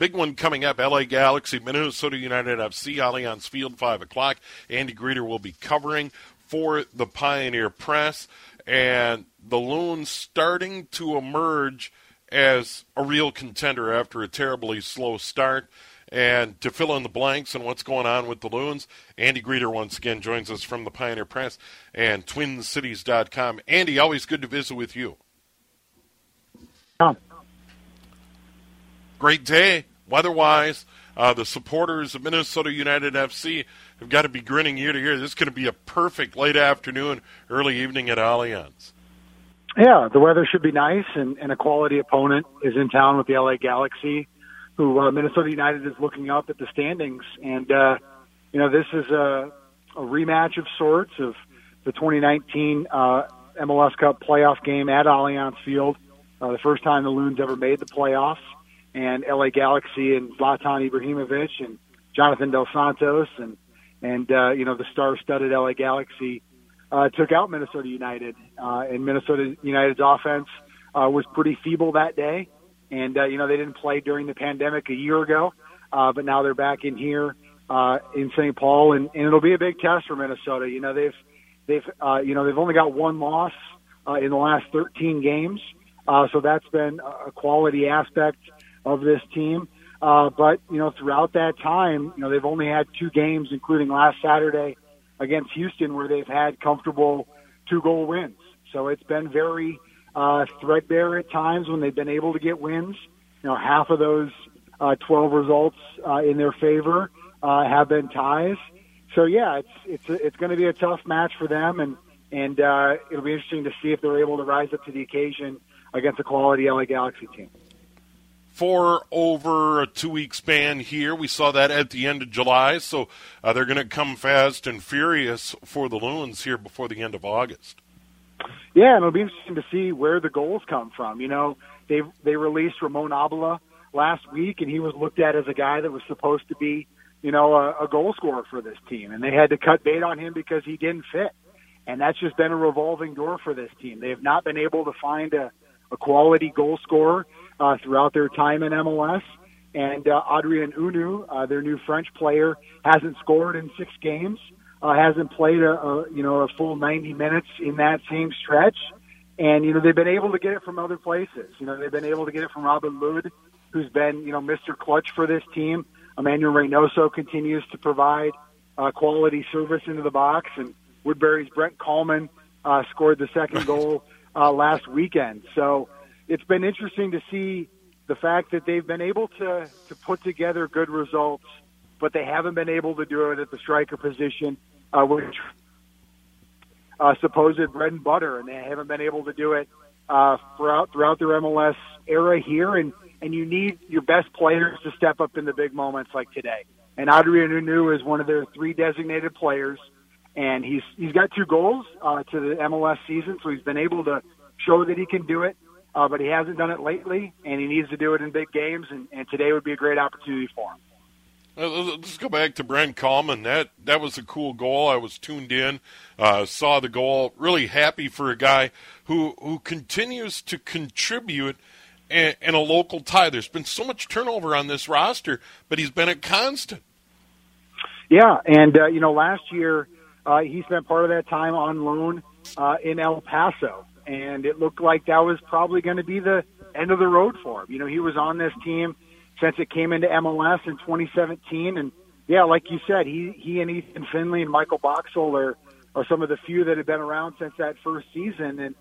Big one coming up LA Galaxy, Minnesota United FC, Allianz Field, 5 o'clock. Andy Greder will be covering for the Pioneer Press. And the Loons starting to emerge as a real contender after a terribly slow start. And to fill in the blanks and what's going on with the Loons, Andy Greder once again joins us from the Pioneer Press and TwinCities.com. Andy, always good to visit with you. Tom. Great day, weather-wise. Uh, the supporters of Minnesota United FC have got to be grinning ear to ear. This is going to be a perfect late afternoon, early evening at Allianz. Yeah, the weather should be nice, and, and a quality opponent is in town with the LA Galaxy, who uh, Minnesota United is looking up at the standings. And, uh, you know, this is a, a rematch of sorts of the 2019 uh, MLS Cup playoff game at Allianz Field, uh, the first time the Loons ever made the playoffs. And LA Galaxy and Zlatan Ibrahimovic and Jonathan Dos Santos and, and uh, you know, the star-studded LA Galaxy uh, took out Minnesota United, uh, and Minnesota United's offense uh, was pretty feeble that day. And uh, you know they didn't play during the pandemic a year ago, uh, but now they're back in here uh, in St. Paul, and, and it'll be a big test for Minnesota. You know they've they've uh, you know they've only got one loss uh, in the last 13 games, uh, so that's been a quality aspect of this team. Uh, but you know throughout that time, you know they've only had two games, including last Saturday against Houston where they've had comfortable two goal wins. So it's been very uh, threadbare at times when they've been able to get wins. You know, half of those uh, 12 results uh, in their favor uh, have been ties. So yeah, it's it's it's going to be a tough match for them, and and uh, it'll be interesting to see if they're able to rise up to the occasion against a quality LA Galaxy team for over a two week span here. We saw that at the end of July, so uh, they're going to come fast and furious for the Loons here before the end of August. Yeah, and it'll be interesting to see where the goals come from. You know, they they released Ramon Abila last week, and he was looked at as a guy that was supposed to be, you know, a, a goal scorer for this team, and they had to cut bait on him because he didn't fit. And that's just been a revolving door for this team. They have not been able to find a, a quality goal scorer uh, throughout their time in MLS. And uh, Adrien Hunou, uh, their new French player, hasn't scored in six games. Uh, hasn't played a, a you know a full 90 minutes in that same stretch, and you know they've been able to get it from other places. You know they've been able to get it from Robin Lod, who's been you know Mr. Clutch for this team. Emmanuel Reynoso continues to provide uh, quality service into the box, and Woodbury's Brent Kallman uh, scored the second goal uh, last weekend. So it's been interesting to see the fact that they've been able to to put together good results, but they haven't been able to do it at the striker position, uh, which uh, supposed bread and butter, and they haven't been able to do it uh, throughout throughout their MLS era here. And and you need your best players to step up in the big moments like today. And Adrien Hunou is one of their three designated players, and he's he's got two goals uh, to the MLS season, so he's been able to show that he can do it uh, but he hasn't done it lately, and he needs to do it in big games. And, and today would be a great opportunity for him. Uh, let's go back to Brent Kallman. That that was a cool goal. I was tuned in, uh, saw the goal. Really happy for a guy who who continues to contribute in, in a local tie. There's been so much turnover on this roster, but he's been a constant. Yeah, and uh, you know, last year uh, he spent part of that time on loan uh, in El Paso, and it looked like that was probably going to be the end of the road for him. You know, he was on this team since it came into MLS in 2017. And yeah, like you said, he he and Ethan Finlay and Michael Boxall are are some of the few that have been around since that first season. And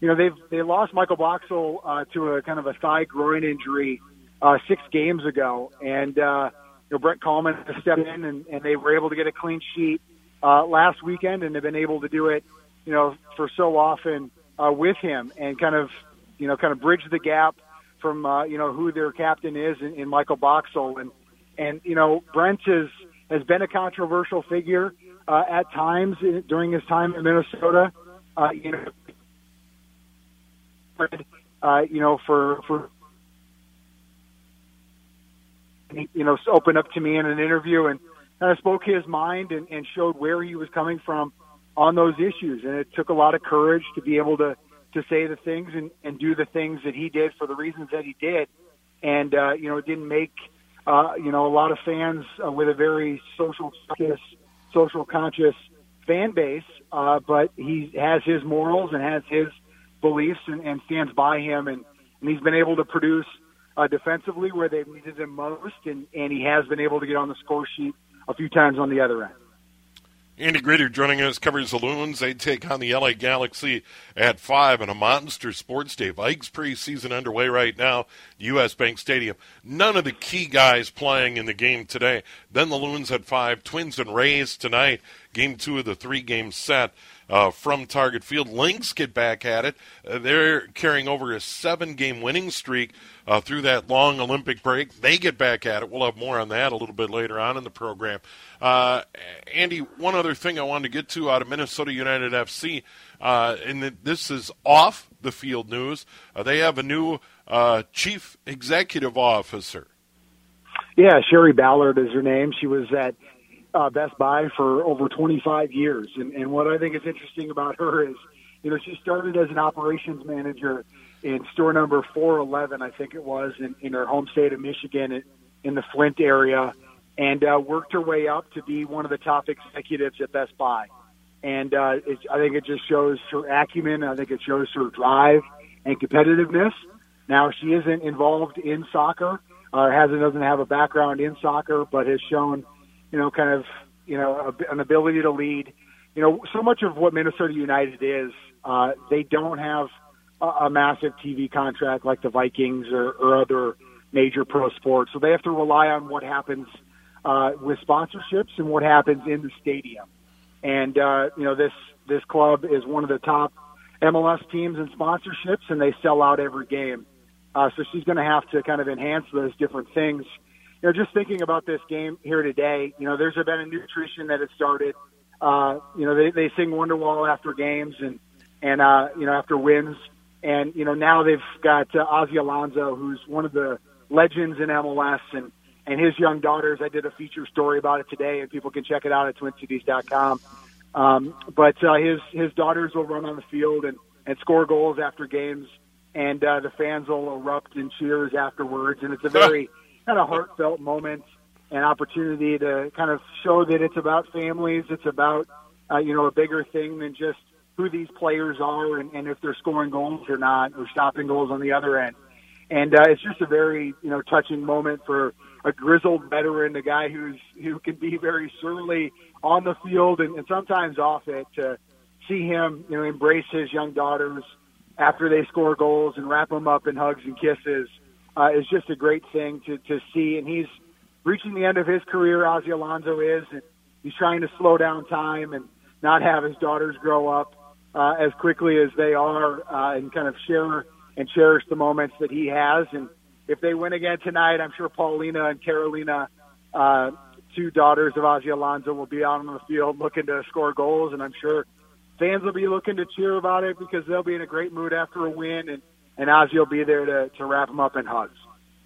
you know they've they lost Michael Boxall uh, to a kind of a thigh groin injury uh, six games ago, and uh, you know Brent Kallman stepped in and, and they were able to get a clean sheet uh, last weekend, and they've been able to do it, you know, for so often uh, with him and kind of you know kind of bridge the gap from uh, you know who their captain is in, in Michael Boxall and and you know Brent has has been a controversial figure uh, at times during his time in Minnesota. Uh, you know, uh, you know for for you know opened up to me in an interview and kind of spoke his mind and, and showed where he was coming from on those issues. And it took a lot of courage to be able to to say the things and, and do the things that he did for the reasons that he did. And, uh, you know, it didn't make, uh, you know, a lot of fans uh, with a very social conscious, social conscious fan base. Uh, but he has his morals and has his beliefs and, and stands by him. And, and he's been able to produce uh, defensively where they've needed him most. And, and he has been able to get on the score sheet a few times on the other end. Andy Greder joining us covers the Loons. They take on the LA Galaxy at 5 in a monster sports day. Vikes preseason underway right now, U.S. Bank Stadium. None of the key guys playing in the game today. Then the Loons at 5, Twins and Rays tonight, game two of the three game set uh, from Target Field. Lynx get back at it. Uh, they're carrying over a seven game winning streak uh, through that long Olympic break. They get back at it. We'll have more on that a little bit later on in the program. Uh, Andy, one other thing I wanted to get to out of Minnesota United FC, uh, and this is off the field news. Uh, they have a new chief executive officer. Yeah, Shari Ballard is her name. She was at uh, Best Buy for over 25 years. And, and what I think is interesting about her is, you know, she started as an operations manager in store number 411, I think it was, in, in her home state of Michigan in, the Flint area, and uh, worked her way up to be one of the top executives at Best Buy. And uh, it, I think it just shows her acumen. I think it shows her drive and competitiveness. Now she isn't involved in soccer, or hasn't doesn't have a background in soccer, but has shown you know, kind of, you know, a, an ability to lead. You know, so much of what Minnesota United is, uh, they don't have a, a massive TV contract like the Vikings or, or other major pro sports, so they have to rely on what happens uh, with sponsorships and what happens in the stadium. And uh, you know, this this club is one of the top MLS teams in sponsorships, and they sell out every game. Uh, so she's going to have to kind of enhance those different things you know, just thinking about this game here today, you know, there's been a new tradition that has started. Uh, you know, they, they sing Wonderwall after games and, and, uh, you know, after wins. And, you know, now they've got uh, Ozzie Alonso, who's one of the legends in MLS and, and his young daughters. I did a feature story about it today and people can check it out at twincities.com. Um, but, uh, his, his daughters will run on the field and, and score goals after games and, uh, the fans will erupt in cheers afterwards. And it's a very, kind of heartfelt moment and opportunity to kind of show that it's about families. It's about, uh, you know, a bigger thing than just who these players are and, and if they're scoring goals or not or stopping goals on the other end. And uh, it's just a very, you know, touching moment for a grizzled veteran, a guy who's who can be very surly on the field and, and sometimes off it. To see him, you know, embrace his young daughters after they score goals and wrap them up in hugs and kisses uh, is just a great thing to, to see. And he's reaching the end of his career, Ozzie Alonso is, and he's trying to slow down time and not have his daughters grow up uh, as quickly as they are uh, and kind of share and cherish the moments that he has. And if they win again tonight, I'm sure Paulina and Carolina, uh, two daughters of Ozzie Alonso, will be out on the field looking to score goals. And I'm sure fans will be looking to cheer about it because they'll be in a great mood after a win. And and Ozzie will be there to, to wrap him up in hugs.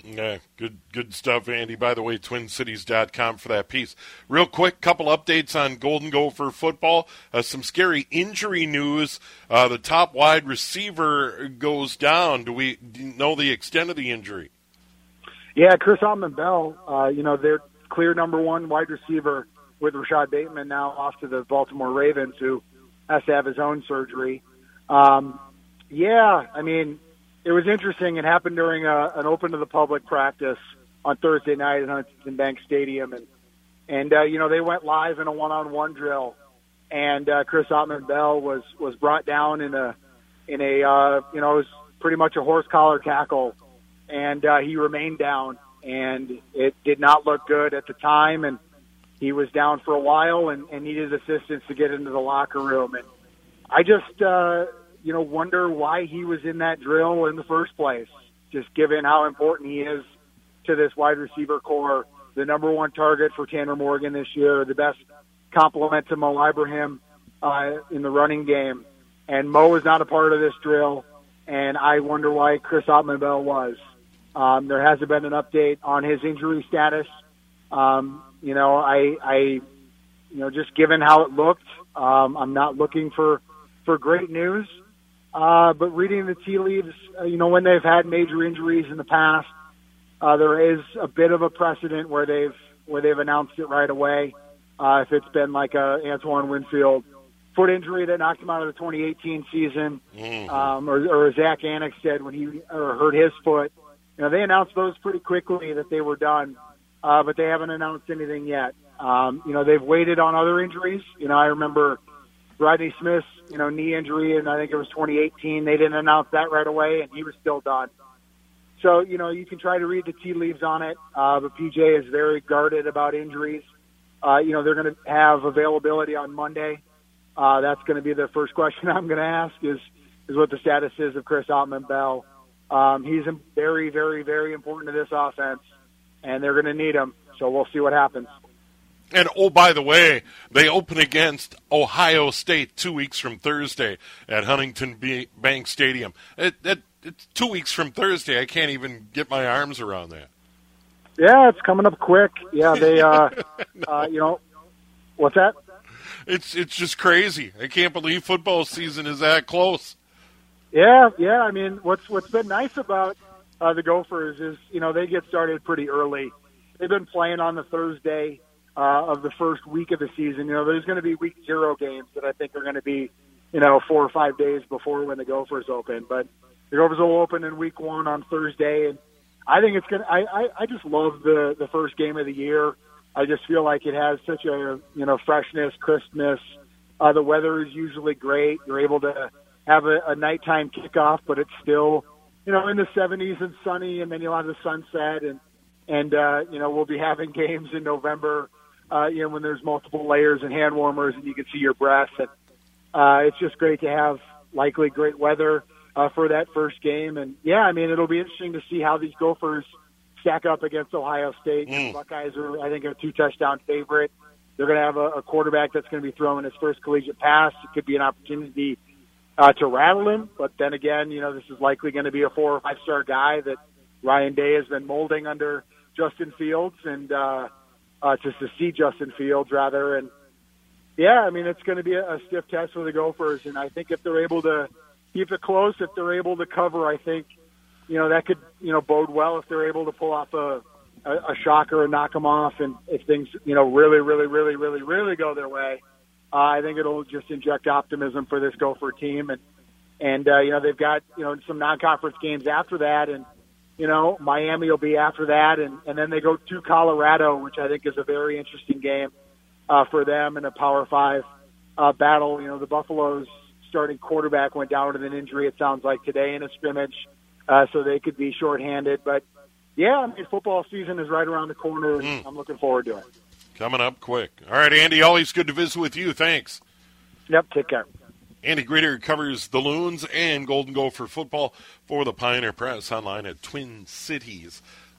Yeah, good good stuff, Andy. By the way, twincities.com for that piece. Real quick, couple updates on Golden Gopher football. Uh, some scary injury news. Uh, the top wide receiver goes down. Do we know the extent of the injury? Yeah, Chris Autman Bell, uh, you know, they're clear number one wide receiver with Rashod Bateman now off to the Baltimore Ravens, who has to have his own surgery. Um, yeah, I mean, it was interesting. It happened during a, an open to the public practice on Thursday night at Huntington Bank Stadium, and and uh, you know they went live in a one-on-one drill, and uh, Chris Autman Bell was was brought down in a in a uh, you know it was pretty much a horse collar tackle, and uh, he remained down, and it did not look good at the time, and he was down for a while and, and needed assistance to get into the locker room, and I just uh, you know wonder why he was in that drill in the first place, just given how important he is to this wide receiver corps, the number one target for Tanner Morgan this year, the best complement to Mo Ibrahim uh, in the running game. And Mo is not a part of this drill, and I wonder why Chris Autman Bell was. Um, there hasn't been an update on his injury status. Um, you know, I, I, you know, just given how it looked, um, I'm not looking for for great news. Uh, but reading the tea leaves, uh, you know, when they've had major injuries in the past, uh, there is a bit of a precedent where they've where they've announced it right away. Uh, if it's been like a Antoine Winfield foot injury that knocked him out of the 2018 season, mm-hmm. um, or, or Zack Annexstad when he or hurt his foot, you know, they announced those pretty quickly that they were done, uh, but they haven't announced anything yet. Um, you know, they've waited on other injuries. You know, I remember Rodney Smith's, you know, knee injury, and I think it was 2018. They didn't announce that right away, and he was still done. So, you know, you can try to read the tea leaves on it, uh, but PJ is very guarded about injuries. Uh, you know, they're going to have availability on Monday. Uh, that's going to be the first question I'm going to ask is, is what the status is of Chris Autman Bell. Um, he's very, very, very important to this offense, and they're going to need him. So we'll see what happens. And oh, by the way, they open against Ohio State two weeks from Thursday at Huntington Bank Stadium. It, it, it's two weeks from Thursday. I can't even get my arms around that. Yeah, it's coming up quick. Yeah, they, uh, no. uh, you know, what's that? It's it's just crazy. I can't believe football season is that close. Yeah, yeah. I mean, what's what's been nice about uh, the Gophers is you know they get started pretty early. They've been playing on the Thursday uh, of the first week of the season. You know, there's going to be week zero games that I think are going to be you know four or five days before when the Gophers open, but the Gophers will open in week one on Thursday, and I think it's gonna. I, I I just love the the first game of the year. I just feel like it has such a you know freshness, crispness. Uh, the weather is usually great. You're able to have a, a nighttime kickoff, but it's still you know in the 70s and sunny, and then you'll have the sunset, and and uh, you know we'll be having games in November. Uh, you know when there's multiple layers and hand warmers, and you can see your breath, and uh, it's just great to have likely great weather uh, for that first game. And yeah, I mean, it'll be interesting to see how these Gophers stack up against Ohio State. Mm. The Buckeyes are, I think, a two touchdown favorite. They're going to have a, a quarterback that's going to be throwing his first collegiate pass. It could be an opportunity uh, to rattle him, but then again, you know, this is likely going to be a four or five star guy that Ryan Day has been molding under Justin Fields and uh, uh, to, to see Justin Fields rather. And yeah, I mean, it's going to be a, a stiff test for the Gophers, and I think if they're able to keep it close. If they're able to cover, I think, you know, that could, you know, bode well if they're able to pull off a, a, a shocker and knock them off. And if things, you know, really, really, really, really, really go their way, uh, I think it'll just inject optimism for this Gopher team. And, and, uh, you know, they've got, you know, some non-conference games after that. And, you know, Miami will be after that. And, and then they go to Colorado, which I think is a very interesting game, uh, for them in a power five, uh, battle. You know, the Buffaloes, starting quarterback went down with an injury. It sounds like today in a scrimmage, uh, so they could be shorthanded. But yeah, I mean, football season is right around the corner. Mm. I'm looking forward to it. Coming up quick. All right, Andy. Always good to visit with you. Thanks. Yep. Take care. Andy Greder covers the Loons and Golden Gopher football for the Pioneer Press online at Twin